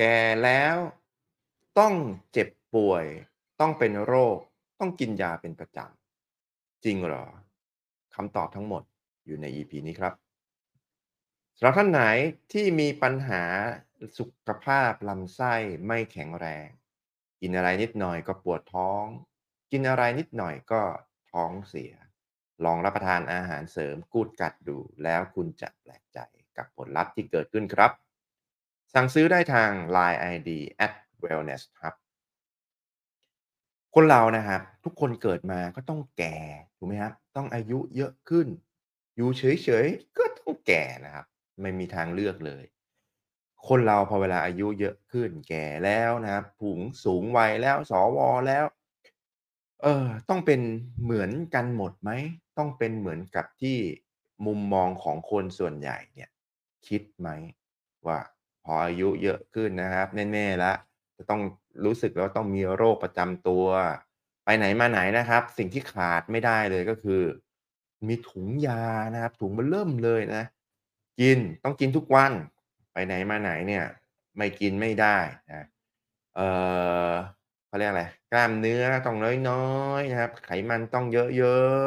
แก่แล้ว ต้องเจ็บป่วย ต้องเป็นโรค ต้องกินยาเป็นประจำจริงเหรอ?คำตอบทั้งหมดอยู่ใน EP นี้ครับสำหรับท่านไหนที่มีปัญหาสุขภาพลำไส้ไม่แข็งแรง กินอะไรนิดหน่อยก็ปวดท้อง กินอะไรนิดหน่อยก็ท้องเสีย ลองรับประทานอาหารเสริม Good Gut ดู แล้วคุณจะแปลกใจกับผลลัพธ์ที่เกิดขึ้นครับ สั่งซื้อได้ทาง LINE ID @wellnesshub คนเรานะครับ ทุกคนเกิดมาก็ต้องแก่ถูกไหมครับ?ต้องอายุเยอะขึ้น อยู่เฉยๆก็ต้องแก่นะครับ ไม่มีทางเลือกเลย คนเราพอเวลาอายุเยอะขึ้น แก่แล้วนะครับผูงสูงวัยแล้วสว.แล้ว เออต้องเป็นเหมือนกันหมดไหม?ต้องเป็นเหมือนกับที่มุมมองของคนส่วนใหญ่เนี่ย คิดไหม?ว่า ออายุเยอะขึ้นนะครับ แน่ๆแล้วจะต้องรู้สึกแล้วว่าต้องมีโรคประจำตัว ไปไหนมาไหนนะครับ สิ่งที่ขาดไม่ได้เลยก็คือ มีถุงยานะครับ ถุงเบ้อเริ่มเลยนะ กินต้องกินทุกวัน ไปไหนมาไหนเนี่ย ไม่กินไม่ได้นะเออเขาเรียกอะไรกล้ามเนื้อต้องน้อยๆนะครับ ไขมันต้องเยอะ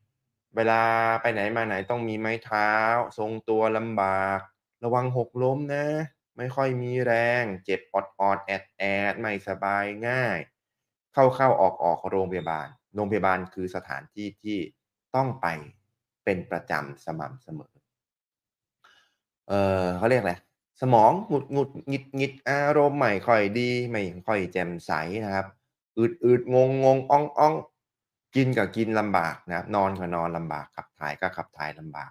ๆเวลาไปไหนมาไหนต้องมีไม้เท้า ทรงตัวลำบาก ระวังหกล้มนะ ไม่ค่อยมีแรง เจ็บออดๆแอดๆไม่สบายง่าย เข้าๆออกๆโรงพยาบาล โรงพยาบาลคือสถานที่ที่ต้องไปเป็นประจำสม่ำเสมอ เออเขาเรียกอะไรสมองหงุดหงุดหงิดอารมณ์ไม่ค่อยดีไม่ค่อยแจ่มใสนะครับอืดๆงงๆอ๊องๆกินก็กินลำบากนะครับนอนก็นอนลำบากขับถ่ายก็ขับถ่ายลำบาก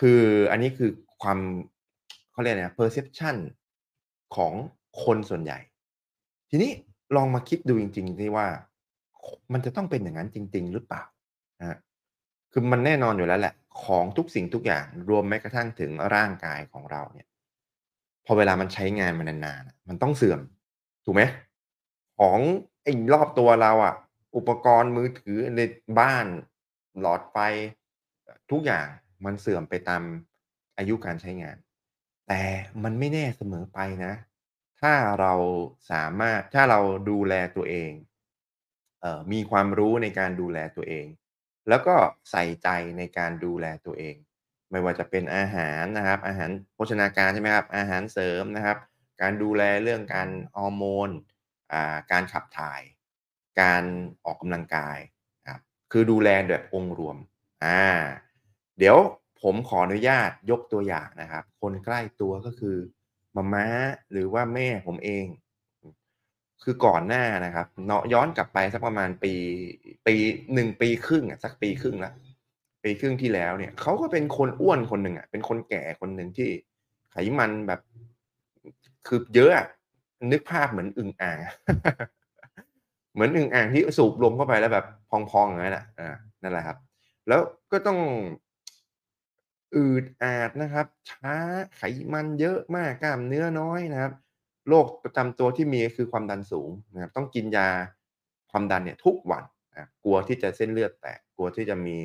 คืออันนี้คือความ เขาเรียกอะไรนะ perception ของคนส่วนใหญ่ ทีนี้ลองมาคิดดูจริงๆสิว่าคมันจะต้องเป็นอย่างนั้นจริง ๆ หรือเปล่า?นะครับคือมันแน่นอนอยู่แล้วแหละ ของทุกสิ่งทุกอย่างรวมแม้กระทั่งถึงร่างกายของเราเนี่ยพอเวลามันใช้งานมานานๆอะมันต้องเสื่อม ถูกไหม?ของไอ้รอบตัวเราอะอุปกรณ์มือถือในบ้านหลอดไฟอทุกอย่างมันเสื่อมไปตามอายุการใช้งาน แต่มันไม่แน่เสมอไปนะ ถ้าเราสามารถ ถ้าเราดูแลตัวเอง เอ่อ มีความรู้ในการดูแลตัวเอง แล้วก็ใส่ใจในการดูแลตัวเอง ไม่ว่าจะเป็นอาหารนะครับ อาหารโภชนาการใช่ไหมครับ อาหารเสริมนะครับ การดูแลเรื่องการฮอร์โมน อ่า การขับถ่าย การออกกำลังกายครับ คือดูแลแบบองค์รวม อ่า เดี๋ยว ผมขออนุญาตยกตัวอย่างนะครับ คนใกล้ตัวก็คือมาม้าหรือว่าแม่ผมเอง คือก่อนหน้านะครับเนาะย้อนกลับไปสักประมาณปี ปี1ปีครึ่งอะสักปีครึ่งแล้วปีครึ่งที่แล้วเนี่ยเขาก็เป็นคนอ้วนคนหนึ่งอะเป็นคนแก่คนหนึ่งที่ไขมันแบบคือเยอะนึกภาพเหมือนอึ่งอ่าง เหมือนอึ่งอ่างที่สูบลมเข้าไปแล้วแบบพองๆอย่างงั้นน่ะอานั่นแหละครับ แล้วก็ต้อง อืดอาดนะครับ ช้าไขมันเยอะมากกล้ามเนื้อน้อยนะครับโรคประจำตัวที่มีคือความดันสูงนะครับต้องกินยาความดันเนี่ยทุกวันนะครับกลัวที่จะเส้นเลือดแตกกลัวที่จะมี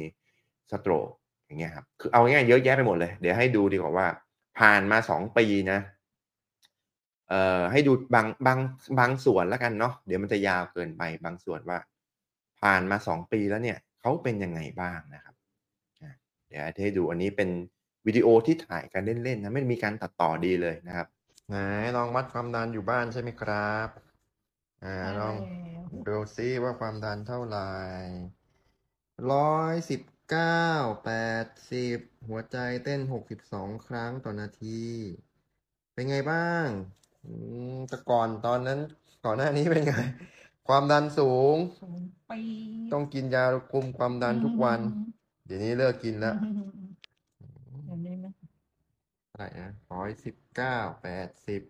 สโตรกอย่างเงี้ยครับคือเอาง่ายๆเยอะแยะไปหมดเลย เดี๋ยวให้ดูดีกว่าว่า ผ่านมา2ปีนะเอ่อให้ดูบางบางบางส่วนแล้วกันเนาะเดี๋ยวมันจะยาวเกินไปบางส่วนว่า ผ่านมา2ปีแล้วเนี่ยเขาเป็นยังไงบ้างนะครับ เดี๋ยวจะให้ดูอันนี้เป็นวิดีโอที่ถ่ายกันเล่นๆนะไม่มีการตัดต่อดีเลยนะครับไหนลองวัดความดันอยู่บ้านใช่ไหมครับ?อ่าใช่ลองแล้วดูซิว่าความดันเท่าไร?119/80หัวใจเต้น62ครั้งต่อนาที เป็นไงบ้าง?อืมแต่ก่อนตอนนั้นก่อนหน้านี้เป็นไง?ความดันสูงสูงปี๊ต้อดงกินยาคุมความดันทุกวันเดี๋ยวนี้เลิกกินแล้วอืเดี๋ยวมนี้นะเท่าไรนะ119/80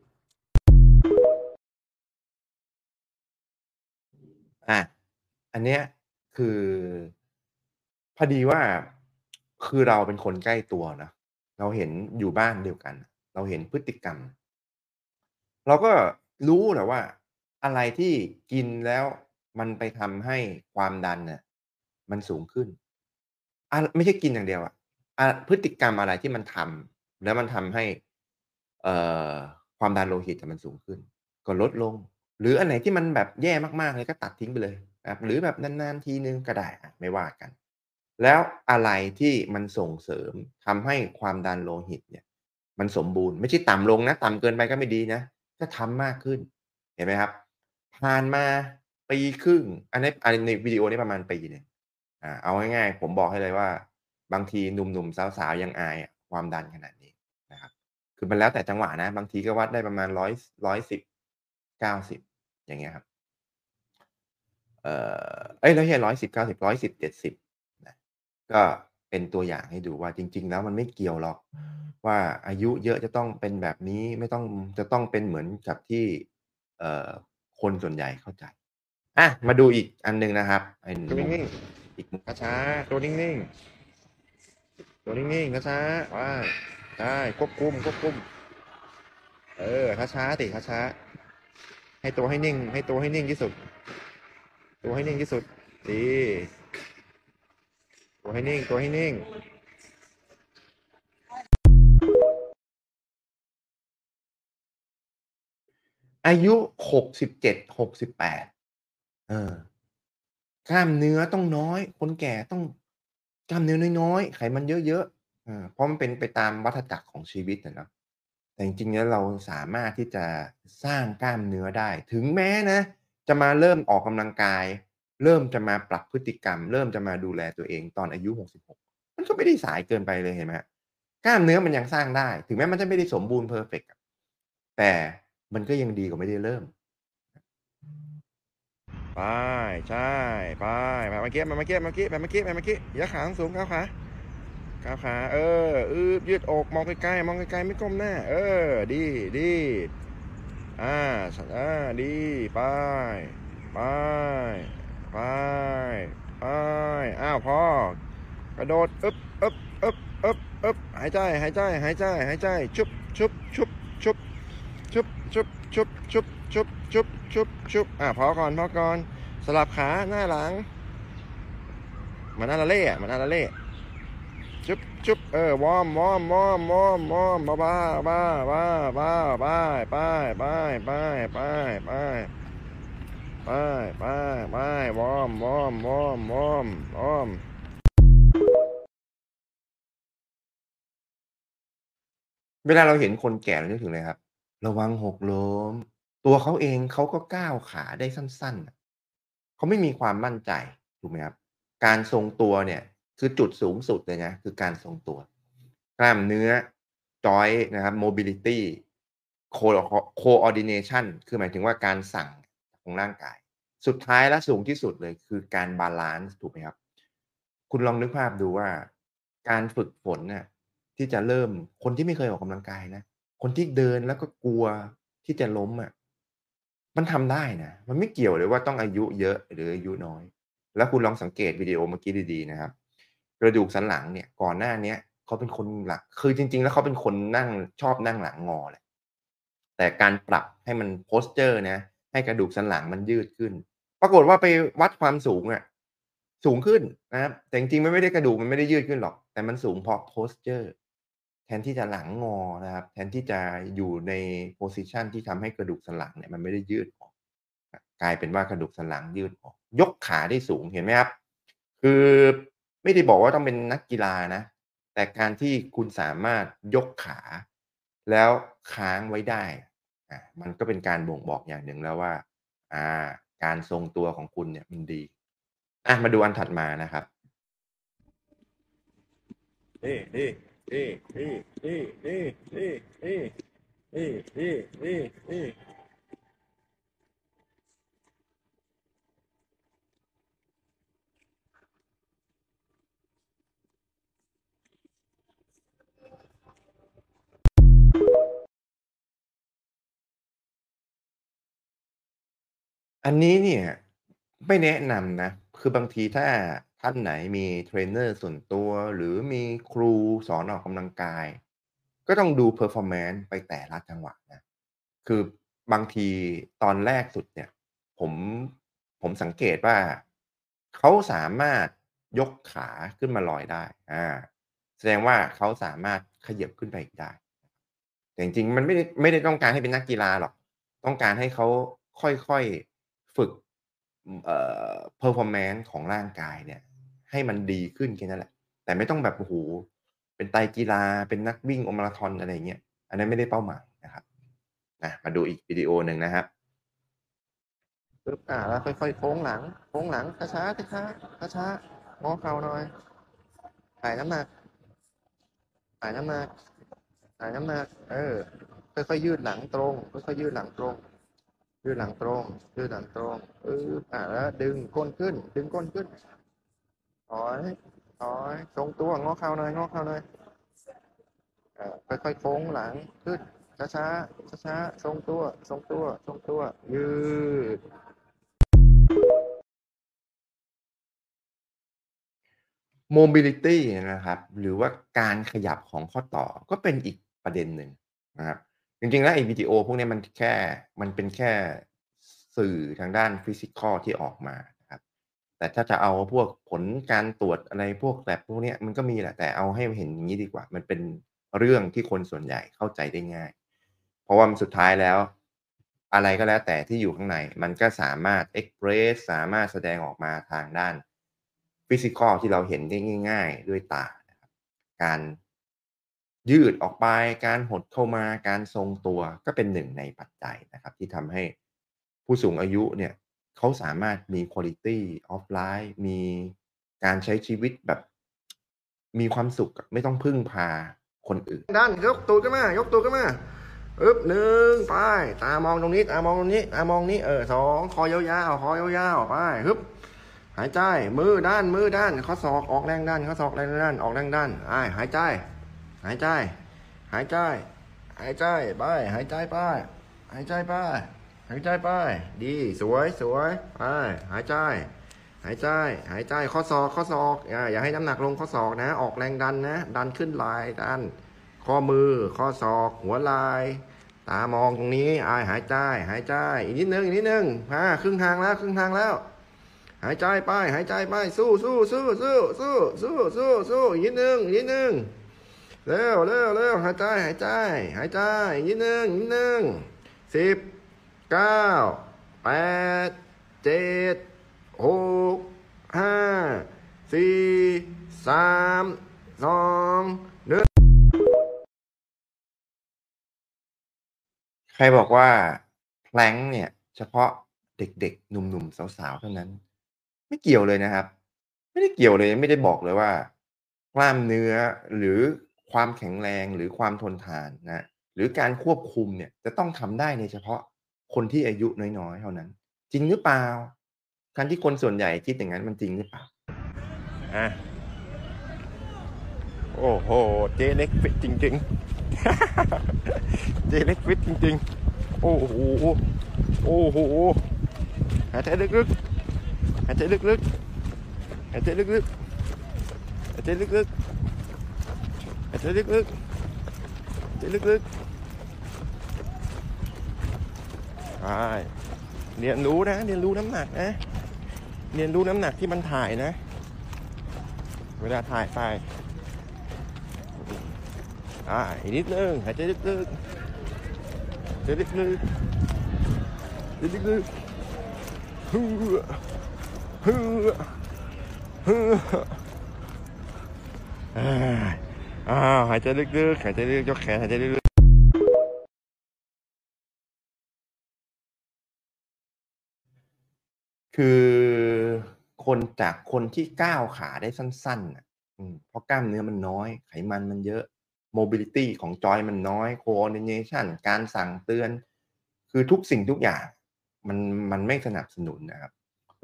อาอันเนี้ยคือพอดีว่าคือเราเป็นคนใกล้ตัวเนาะเราเห็นอยู่บ้านเดียวกัน เราเห็นพฤติกรรม เราก็รู้แหละว่า อะไรที่กินแล้วมันไปทำให้ความดันน่ะมันสูงขึ้น อไม่ใช่กินอย่างเดียวอะอพฤติกรรมอะไรที่มันทำแล้วมันทำให้ เอ่อความดันโลหิตมันสูงขึ้น ก็ลดลง หรืออันไหนที่มันแบบแย่มากๆเลยก็ตัดทิ้งไปเลยนะครับหรือแบบนานๆทีนึงก็ได้ไม่ว่ากัน แล้วอะไรที่มันส่งเสริมทำให้ความดันโลหิตเนี่ย มันสมบูรณ์ไม่ใช่ต่ำลงนะ ต่ำเกินไปก็ไม่ดีนะก็ทำมากขึ้นเห็นไหมครับ ผ่านมาปีครึ่ง อันนี้อันในวิดีโอนี้ประมาณปีหนึ่ง อ่าเอาง่ายๆ ผมบอกให้เลยว่า บางทีหนุ่มๆสาวๆยังอายความดันขนาดนี้นะครับ คือมันแล้วแต่จังหวะนะ บางทีก็วัดได้ประมาณร้อยร้อยสิบเก้าสิบอย่างเงี้ยครับ เอ่อเอ๊ยไม่ใช่ร้อยสิบเก้าสิบร้อยสิบเจ็ดสิบนะก็เป็นตัวอย่างให้ดูว่าจริง ๆ แล้วมันไม่เกี่ยวหรอก ว่าอายุเยอะจะต้องเป็นแบบนี้ไม่ต้องจะต้องเป็นเหมือนกับที่ เอ่อคนส่วนใหญ่เข้าใจอะมาดูอีกอันหนึ่งนะครับไอ้ ตัวนิ่งๆอีกช้าๆตัวนิ่งๆ ตัวนิ่งๆช้าๆว่าใช่ควบคุมควบคุม เออช้าๆติช้าๆให้ตัวให้นิ่ง ให้ตัวให้นิ่งที่สุด ตัวให้นิ่งที่สุดดีตัวให้นิ่ง ตัวให้นิ่งอายุหกสิบเจ็ดหกสิบแปดเออ กล้ามเนื้อต้องน้อย คนแก่ต้องกล้ามเนื้อน้อยๆไขมันเยอะๆอ่าเพราะมันเป็นไปตามวัฏจักรของชีวิตอะเนาะแต่จริงๆแล้วเราสามารถที่จะสร้างกล้ามเนื้อได้ ถึงแม้นะ จะมาเริ่มออกกำลังกาย เริ่มจะมาปรับพฤติกรรม เริ่มจะมาดูแลตัวเองตอนอายุ 66 มันก็ไม่ได้สายเกินไปเลยเห็นไหมกล้ามเนื้อมันยังสร้างได้ ถึงแม้มันจะไม่ได้สมบูรณ์เพอร์เฟกต์แต่มันก็ยังดีกว่าไม่ได้เริ่ม ไปใช่ไปแบบเมื่อกี้แบบเมื่อกี้แบบเมื่อกี้แบบเมื่อกี้แบบเมื่อกี้ยกขาสูงก้าวขาก้าวขา เอออืบยืดอกมองไกลๆมองไกลๆไม่ก้มหน้า เออ ดีดีอ่าอ่าดีไปไปไปไปอ้าวพอกระโดดอึบอึบอึบอึบอึบหายใจหายใจหายใจหายใจชุบชุบชุบชุบชุบชุบชุบชุบ ชุบชุบชุบชุบอะพอก่อนพอก่อนสลับขาหน้าหลังมันอาราเล่อะมันอาราเล่ชุบชุบเออวอมวอมวอมวอมวอร์มบ้าบ้าบ้าบ้าบ้าบ้าไปไปไปไปไปไปไปไปไปวอมวอมวอมวอมวอมเวลาเราเห็นคนแก่เรานึกถึงอะไรครับ ระวังหกล้ม ตัวเขาเองเขาก็ก้าวขาได้สั้นๆ เขาไม่มีความมั่นใจถูกไหมครับ การทรงตัวเนี่ยคือจุดสูงสุดเลยนะคือการทรงตัว กล้ามเนื้อ joint นะครับ mobility coordination คือหมายถึงว่าการสั่งของร่างกาย สุดท้ายและสูงที่สุดเลยคือการบาลันซ์ถูกไหมครับ คุณลองนึกภาพดูว่า การฝึกฝนน่ะที่จะเริ่มคนที่ไม่เคยออกกำลังกายนะ คนที่เดินแล้วก็กลัวที่จะล้มอะ มันทำได้นะ มันไม่เกี่ยวเลยว่าต้องอายุเยอะหรืออายุน้อย แล้วคุณลองสังเกตวิดีโอเมื่อกี้ดีๆนะครับ กระดูกสันหลังเนี่ย ก่อนหน้าเนี้ยเขาเป็นคนหลัก คือจริง ๆ แล้วเขาเป็นคนนั่งชอบนั่งหลังงอแหละ แต่การปรับให้มัน posture นะ ให้กระดูกสันหลังมันยืดขึ้น ปรากฏว่าไปวัดความสูงอะสูงขึ้นนะครับ แต่จริงๆมันไม่ได้กระดูกมันไม่ได้ยืดขึ้นหรอก แต่มันสูงเพราะ posture แทนที่จะหลังงอนะครับ แทนที่จะอยู่ใน position ที่ทำให้กระดูกสันหลังเนี่ยมันไม่ได้ยืดออก กลายเป็นว่ากระดูกสันหลังยืดออก ยกขาได้สูงเห็นไหมครับ คือไม่ได้บอกว่าต้องเป็นนักกีฬานะ แต่การที่คุณสามารถยกขา แล้วค้างไว้ได้อ่ามันก็เป็นการบ่งบอกอย่างหนึ่งแล้วว่าอ่าการทรงตัวของคุณเนี่ยมันดีอะมาดูอันถัดมานะครับนี่นี่ นี่นี่นี่นี่นี่นี่นี่นี่นี่นี่อันนี้เนี่ย ไม่แนะนำนะ คือบางทีถ้า ท่านไหนมีเทรนเนอร์ส่วนตัว หรือมีครูสอนออกกำลังกาย ก็ต้องดู performance ไปแต่ละจังหวะนะ คือบางทีตอนแรกสุดเนี่ย ผมผมสังเกตว่า เขาสามารถยกขาขึ้นมาลอยได้ อ่า แสดงว่าเขาสามารถขยับขึ้นไปอีกได้ แต่จริงๆ มันไม่ได้ไม่ได้ต้องการให้เป็นนักกีฬาหรอก ต้องการให้เขาค่อยๆ ฝึกอืมเอ่อ performance ของร่างกายเนี่ย ให้มันดีขึ้นแค่นั้นแหละ แต่ไม่ต้องแบบโอ้โฮเป็นไตกีฬาเป็นนักวิ่ง ultra marathon อะไรเงี้ยอันนั้นไม่ได้เป้าหมายนะครับอะมาดูอีกวิดีโอหนึ่งนะครับปึ๊บอาแล้วค่อยๆโค้งหลัง โค้งหลังช้าๆช้าๆช้าๆงอเข่าหน่อยถ่ายน้ำหนักถ่ายน้ำหนักถ่ายน้ำหนักเออค่อยๆยืดหลังตรงค่อยๆยืดหลังตรง ยืดหลังตรงยืดหลังตรงปึ๊บอาแล้วดึงก้นขึ้น ดึงก้นขึ้น ถอยถอยทรงตัวงอเข่าหน่อยงอเข่าหน่อยค่อยๆโค้งหลังขึ้นช้าๆช้าๆทรงตัวทรงตัวทรงตัว ยืด mobility นะครับ หรือว่าการขยับของข้อต่อก็เป็นอีกประเด็นหนึ่งนะครับ จริงๆ แล้วไอ้วิดีโอพวกนี้มันแค่มันเป็นแค่สื่อทางด้าน Physical ที่ออกมา แต่ถ้าจะเอาพวกผลการตรวจอะไรพวก lab พวกนี้มันก็มีแหละแต่เอาให้เห็นอย่างงี้ดีกว่า มันเป็นเรื่องที่คนส่วนใหญ่เข้าใจได้ง่าย เพราะว่าสุดท้ายแล้ว อะไรก็แล้วแต่ที่อยู่ข้างใน มันก็สามารถ express สามารถแสดงออกมาทางด้าน Physical ที่เราเห็นได้ง่าย ๆ ด้วยตาการยืดออกไป การหดเข้ามา การทรงตัวก็เป็นหนึ่งในปัจจัยนะครับ ที่ทำให้ผู้สูงอายุเนี่ย เขาสามารถมี Quality of Life มีการใช้ชีวิตแบบ มีความสุขไม่ต้องพึ่งพาคนอื่นดันยกตูดขึ้นมายกตูดขึ้นมาอึ๊บ1ไปตามองตรงนี้ตามองตรงนี้ตามองนี้เออ2คอยาวๆคอยาวๆไปฮึบหายใจมือด้านมือด้านข้อศอกออกแรงดันข้อศอกแรงดันออกแรงดันไปหายใจ หายใจ หายใจ หายใจไปหายใจไปหายใจไปายใจไป ดี สวย สวยไปหายใจ หายใจ หายใจ ข้อศอก ข้อศอก อย่าให้น้ำหนักลงข้อศอกนะ ออกแรงดันนะ ดันขึ้นไหล่ดัน ข้อมือ ข้อศอก หัวไหล่ตามองตรงนี้อายหายใจ หายใจ อีกนิดนึง อีกนิดนึ่งมาครึ่งทางแล้ว ครึ่งทางแล้ว หายใจไป หายใจไป สู้สู้สู้สู้สู้สู้สู้สู้อีกนิดนึง อีกนิดนึง เร็วเร็วเร็วหายใจ หายใจ หายใจ อีกนิดนึง อีกนิดนึงสิบ เก้าแปดเจ็ดหกห้าสี่สามสองหนึ่งใครบอกว่า Plank เนี่ย เฉพาะเด็กๆ หนุ่มๆ สาวๆ เท่านั้น ไม่เกี่ยวเลยนะครับ ไม่ได้เกี่ยวเลยไม่ได้บอกเลยว่ากล้ามเนื้อหรือความแข็งแรงหรือความทนทานนะหรือการควบคุมเนี่ยจะต้องทำได้ในเฉพาะ คนที่อายุน้อยๆ เท่านั้น จริงหรือเปล่า?การที่คนส่วนใหญ่คิดอย่างงั้นมันจริงหรือเปล่า?อาโอ้โฮเจเล็กฟิตจริงๆ เจเล็กฟิตจริงๆ โอ้โฮโอ้โฮหายใจลึกๆ หายใจลึกๆ หายใจลึกๆ หายใจลึกๆ หายใจลึกๆ หายใจลึกๆ ใช่เรียนรู้นะ เรียนรู้น้ำหนักนะ เรียนรู้น้ำหนักที่มันถ่ายนะ เวลาถ่ายไปอ่าอีกนิดนึงหายใจลึกๆหายใจลึกๆหายใจลึกๆฮือฮือฮืออาอ้าหายใจลึกๆหายใจลึกยกแขนหายใจลึก คือคนจากคนที่ก้าวขาได้สั้นๆน่ะเพราะกล้ามเนื้อมันน้อย ไขมันมันเยอะ mobility ของจอยมันน้อย coordination การสั่งเตือน คือทุกสิ่งทุกอย่างมันมันไม่สนับสนุนนะครับ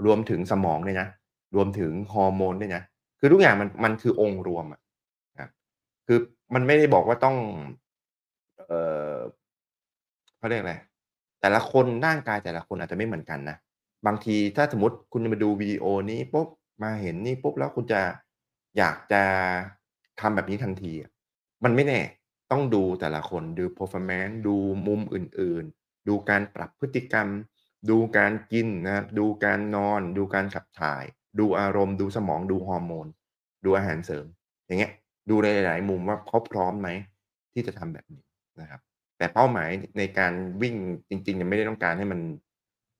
รวมถึงสมองด้วยนะ รวมถึงฮอร์โมนด้วยนะ คือทุกอย่างมันมันคือองค์รวมอะคือมันไม่ได้บอกว่าต้อง เออเขาเรียกอะไรแต่ละคนร่างกายแต่ละคนอาจจะไม่เหมือนกันนะ บางทีถ้าสมมติคุณจะมาดูวิดีโอนี้ปุ๊บมาเห็นนี่ปุ๊บแล้วคุณจะอยากจะทำแบบนี้ทันที มันไม่แน่ต้องดูแต่ละคนดู performance ดูมุมอื่นๆ ดูการปรับพฤติกรรม ดูการกินนะดูการนอน ดูการขับถ่าย ดูอารมณ์ ดูสมองดูฮอร์โมน ดูอาหารเสริม อย่างเงี้ยดูในหลายๆมุมว่าเขาพร้อมไหมที่จะทำแบบนี้นะครับ แต่เป้าหมายในการวิ่งจริงๆเนี่ยไม่ได้ต้องการให้มัน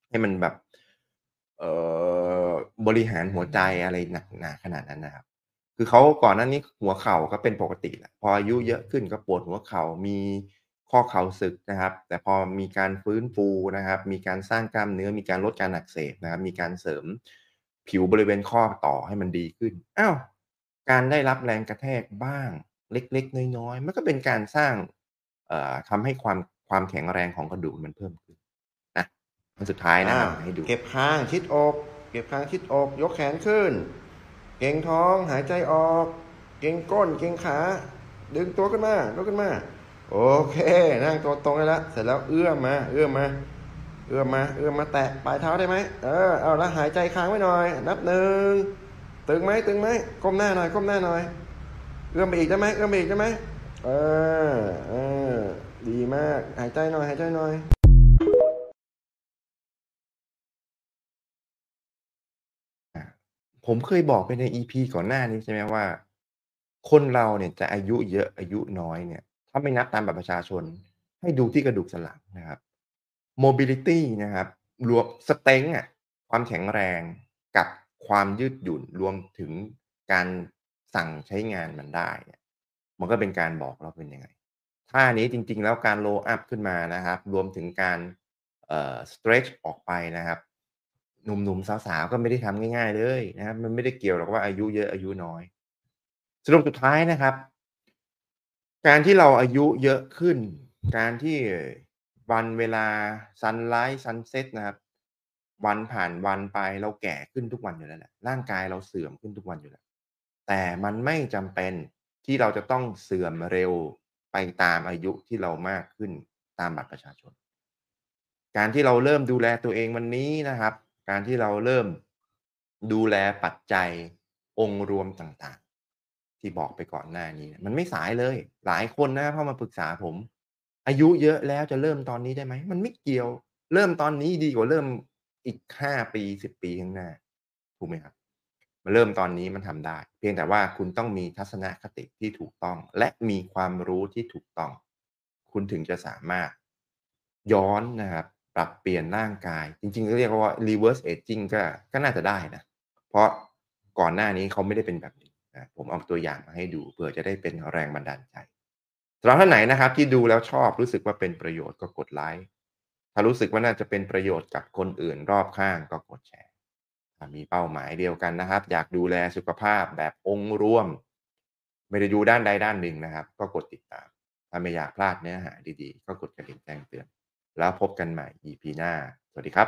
ให้มันแบบ เอ่อบริหารหัวใจอะไรหนักหนาขนาดนั้นนะครับ คือเขาก่อนหน้านี้หัวเข่าก็เป็นปกติแหละพออายุเยอะขึ้นก็ปวดหัวเข่ามีข้อเข่าสึกนะครับ แต่พอมีการฟื้นฟูนะครับ มีการสร้างกล้ามเนื้อมีการลดการอักเสบนะครับ มีการเสริมผิวบริเวณข้อต่อให้มันดีขึ้นอ้าวการได้รับแรงกระแทกบ้างเล็กๆ น้อยๆมันก็เป็นการสร้างเอ่อทำให้ความความแข็งแรงของกระดูกมันเพิ่มขึ้น อันสุดท้ายนะอ่าครับให้ดู เก็บคางชิดอก เก็บคางชิดอก ยกแขนขึ้น เก่งท้องหายใจออก เก่งก้น เก่งขา ดึงตัวขึ้นมาลุกขึ้นมา โอเค นั่งตัวตรงได้แล้ว เสร็จแล้วเอื้อมมา เอื้อมมา เอื้อมมา เอื้อมมาแตะปลายเท้าได้ไหมเออ เอาแล้วหายใจค้างไว้หน่อย นับหนึ่ง ตึงไหมตึงไหม ก้มหน้าหน่อย ก้มหน้าหน่อย เอื้อมไปอีกได้ไหมเอื้อมไปอีกได้ไหมเออเออดีมาก หายใจหน่อย หายใจหน่อย ผมเคยบอกไปใน EP ก่อนหน้านี้ใช่ไหมว่า คนเราเนี่ยจะอายุเยอะอายุน้อยเนี่ย ถ้าไม่นับตามบัตรประชาชน ให้ดูที่กระดูกสันหลังนะครับ mobility นะครับ รวม strength อะความแข็งแรงกับความยืดหยุ่นรวมถึงการสั่งใช้งานมันได้เนี่ยมันก็เป็นการบอกเราเป็นยังไงท่านี้จริงๆ แล้วการ roll up ขึ้นมานะครับ รวมถึงการเอ่อ stretch ออกไปนะครับ หนุ่มๆสาวๆก็ไม่ได้ทำง่าย ๆ เลยนะครับมันไม่ได้เกี่ยวหรอกว่าอายุเยอะอายุน้อย สรุปสุดท้ายนะครับ การที่เราอายุเยอะขึ้น การที่วันเวลา sunrise sunset นะครับ วันผ่านวันไปเราแก่ขึ้นทุกวันอยู่แล้วแหละร่างกายเราเสื่อมขึ้นทุกวันอยู่แล้ว แต่มันไม่จำเป็นที่เราจะต้องเสื่อมเร็วไปตามอายุที่เรามากขึ้นตามบัตรประชาชน การที่เราเริ่มดูแลตัวเองวันนี้นะครับ การที่เราเริ่มดูแลปัจจัยองค์รวมต่างๆ ที่บอกไปก่อนหน้านี้มันไม่สายเลย หลายคนนะเข้ามาปรึกษาผม อายุเยอะแล้วจะเริ่มตอนนี้ได้ไหมมันไม่เกี่ยว เริ่มตอนนี้ดีกว่าเริ่มอีกห้าปีสิบปีข้างหน้าถูกไหมครับมาเริ่มตอนนี้มันทำได้ เพียงแต่ว่าคุณต้องมีทัศนคติที่ถูกต้อง และมีความรู้ที่ถูกต้อง คุณถึงจะสามารถย้อนนะครับ ปรับเปลี่ยนร่างกาย จริงๆก็เรียกว่า reverse aging ก็ก็น่าจะได้นะ เพราะก่อนหน้านี้เขาไม่ได้เป็นแบบนี้นะผมเอาตัวอย่างมาให้ดูเพื่อจะได้เป็นแรงบันดาลใจสำหรับท่านไหนนะครับ ที่ดูแล้วชอบรู้สึกว่าเป็นประโยชน์ก็กดไลค์ถ้ารู้สึกว่าน่าจะเป็นประโยชน์กับคนอื่นรอบข้างก็กดแชร์ถ้ามีเป้าหมายเดียวกันนะครับ อยากดูแลสุขภาพแบบองค์รวม ไม่ได้ดูด้านใดด้านหนึ่งนะครับ ก็กดติดตาม ถ้าไม่อยากพลาดเนื้อหาดีๆ ก็กดกระดิ่งแจ้งเตือน แล้วพบกันใหม่ EP หน้า สวัสดีครับ